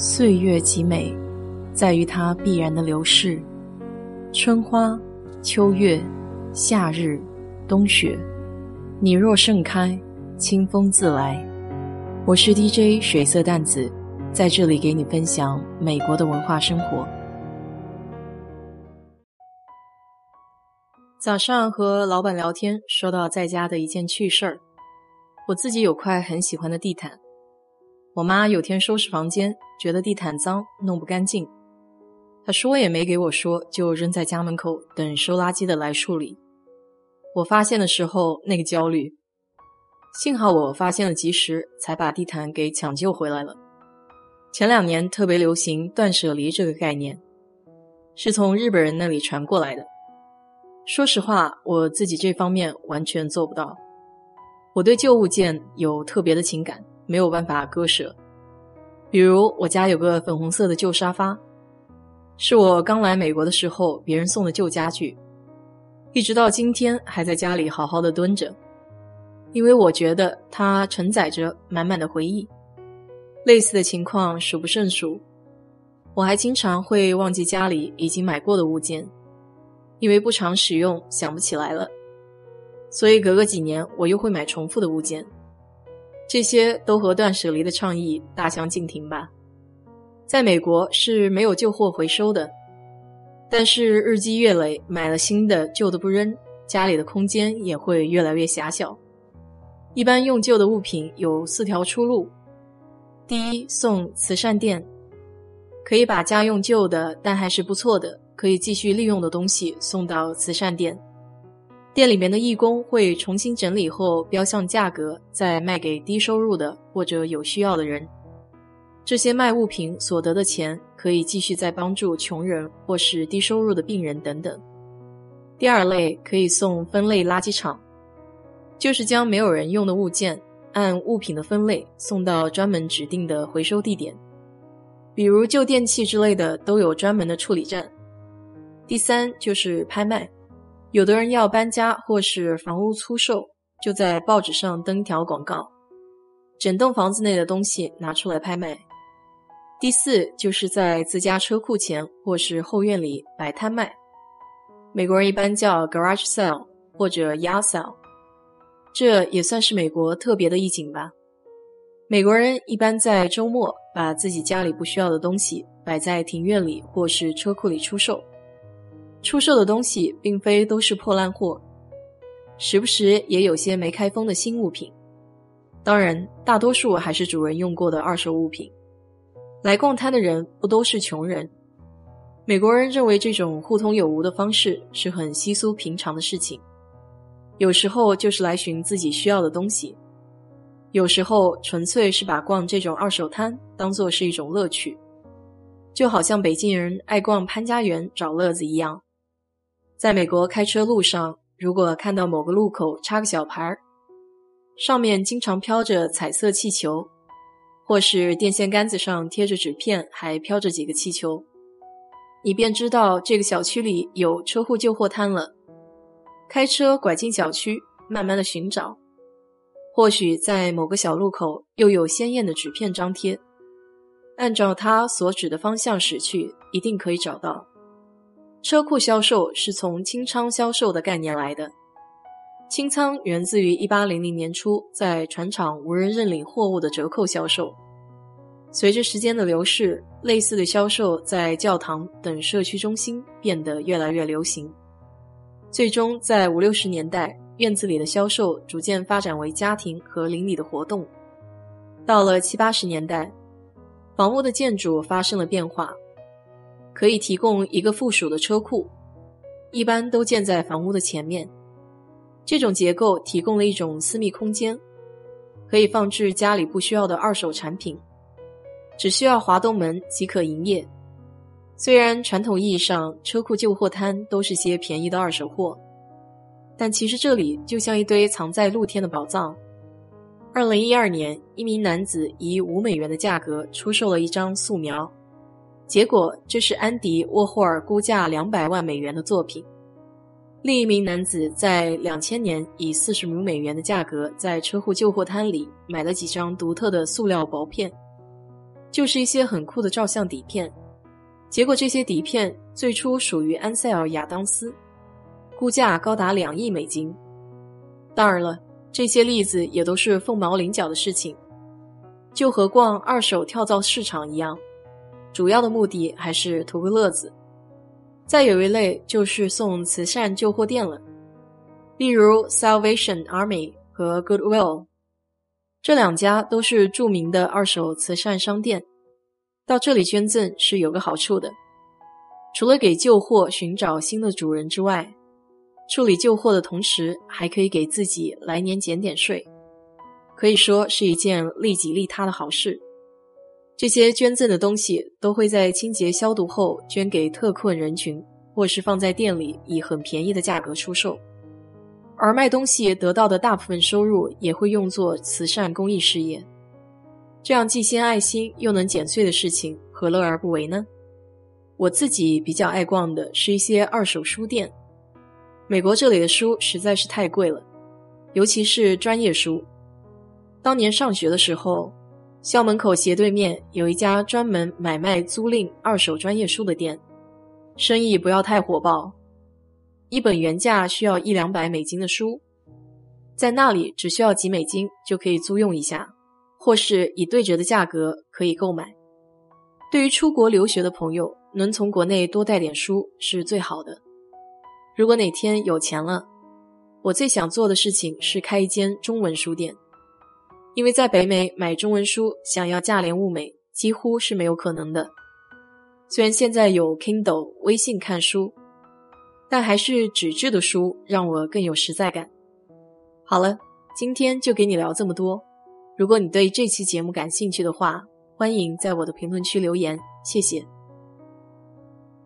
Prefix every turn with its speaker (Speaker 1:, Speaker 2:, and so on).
Speaker 1: 岁月极美，在于它必然的流逝。春花、秋月、夏日、冬雪，你若盛开，清风自来。我是 DJ 水色淡子，在这里给你分享美国的文化生活。早上和老板聊天，说到在家的一件趣事儿。我自己有块很喜欢的地毯，我妈有天收拾房间，觉得地毯脏，弄不干净。她说也没给我说，就扔在家门口等收垃圾的来处理。我发现的时候那个焦虑，幸好我发现了及时，才把地毯给抢救回来了。前两年特别流行断舍离这个概念，是从日本人那里传过来的。说实话，我自己这方面完全做不到。我对旧物件有特别的情感，没有办法割舍。比如我家有个粉红色的旧沙发，是我刚来美国的时候别人送的旧家具，一直到今天还在家里好好的蹲着，因为我觉得它承载着满满的回忆。类似的情况数不胜数，我还经常会忘记家里已经买过的物件，因为不常使用想不起来了。所以隔个几年，我又会买重复的物件，这些都和断舍离的倡议大相径庭吧。在美国是没有旧货回收的，但是日积月累，买了新的旧的不扔，家里的空间也会越来越狭小。一般用旧的物品有四条出路：第一，送慈善店，可以把家用旧的但还是不错的、可以继续利用的东西送到慈善店。店里面的义工会重新整理后标上价格，再卖给低收入的或者有需要的人。这些卖物品所得的钱可以继续再帮助穷人或是低收入的病人等等。第二类可以送分类垃圾场，就是将没有人用的物件按物品的分类送到专门指定的回收地点，比如旧电器之类的都有专门的处理站。第三就是拍卖。有的人要搬家或是房屋出售，就在报纸上登条广告，整栋房子内的东西拿出来拍卖。第四，就是在自家车库前或是后院里摆摊卖，美国人一般叫 garage sale 或者 yard sale，这也算是美国特别的一景吧。美国人一般在周末把自己家里不需要的东西摆在庭院里或是车库里出售。出售的东西并非都是破烂货，时不时也有些没开封的新物品。当然，大多数还是主人用过的二手物品。来逛摊的人不都是穷人？美国人认为这种互通有无的方式是很稀疏平常的事情。有时候就是来寻自己需要的东西，有时候纯粹是把逛这种二手摊当做是一种乐趣，就好像北京人爱逛潘家园找乐子一样。在美国开车路上，如果看到某个路口插个小牌儿，上面经常飘着彩色气球，或是电线杆子上贴着纸片，还飘着几个气球，你便知道这个小区里有车库旧货摊了。开车拐进小区，慢慢的寻找，或许在某个小路口又有鲜艳的纸片张贴，按照它所指的方向驶去，一定可以找到。车库销售是从清仓销售的概念来的，清仓源自于1800年初在船厂无人认领货物的折扣销售。随着时间的流逝，类似的销售在教堂等社区中心变得越来越流行。最终在五六十年代，院子里的销售逐渐发展为家庭和邻里的活动。到了七八十年代，房屋的建筑发生了变化。可以提供一个附属的车库，一般都建在房屋的前面。这种结构提供了一种私密空间，可以放置家里不需要的二手产品，只需要滑动门即可营业。虽然传统意义上车库旧货摊都是些便宜的二手货，但其实这里就像一堆藏在露天的宝藏。二零一二年，一名男子以五美元的价格出售了一张素描。结果，这是安迪沃霍尔估价两百万美元的作品。另一名男子在两千年以四十五美元的价格在车库旧货摊里买了几张独特的塑料薄片。就是一些很酷的照相底片。结果这些底片最初属于安塞尔·亚当斯，估价高达两亿美金。当然了，这些例子也都是凤毛麟角的事情，就和逛二手跳蚤市场一样，主要的目的还是图个乐子。再有一类就是送慈善旧货店了，例如 Salvation Army 和 Goodwill，这两家都是著名的二手慈善商店。到这里捐赠是有个好处的，除了给旧货寻找新的主人之外，处理旧货的同时还可以给自己来年减点税，可以说是一件利己利他的好事。这些捐赠的东西都会在清洁消毒后捐给特困人群，或是放在店里以很便宜的价格出售，而卖东西得到的大部分收入也会用作慈善公益事业。这样既献爱心又能减税的事情，何乐而不为呢？我自己比较爱逛的是一些二手书店。美国这里的书实在是太贵了，尤其是专业书。当年上学的时候，校门口斜对面有一家专门买卖租赁二手专业书的店，生意不要太火爆，一本原价需要一两百美金的书，在那里只需要几美金就可以租用一下。或是以对折的价格可以购买。对于出国留学的朋友，能从国内多带点书是最好的。如果哪天有钱了，我最想做的事情是开一间中文书店，因为在北美买中文书想要价廉物美几乎是没有可能的。虽然现在有 Kindle 微信看书，但还是纸质的书让我更有实在感。好了，今天就给你聊这么多。如果你对这期节目感兴趣的话，欢迎在我的评论区留言，谢谢。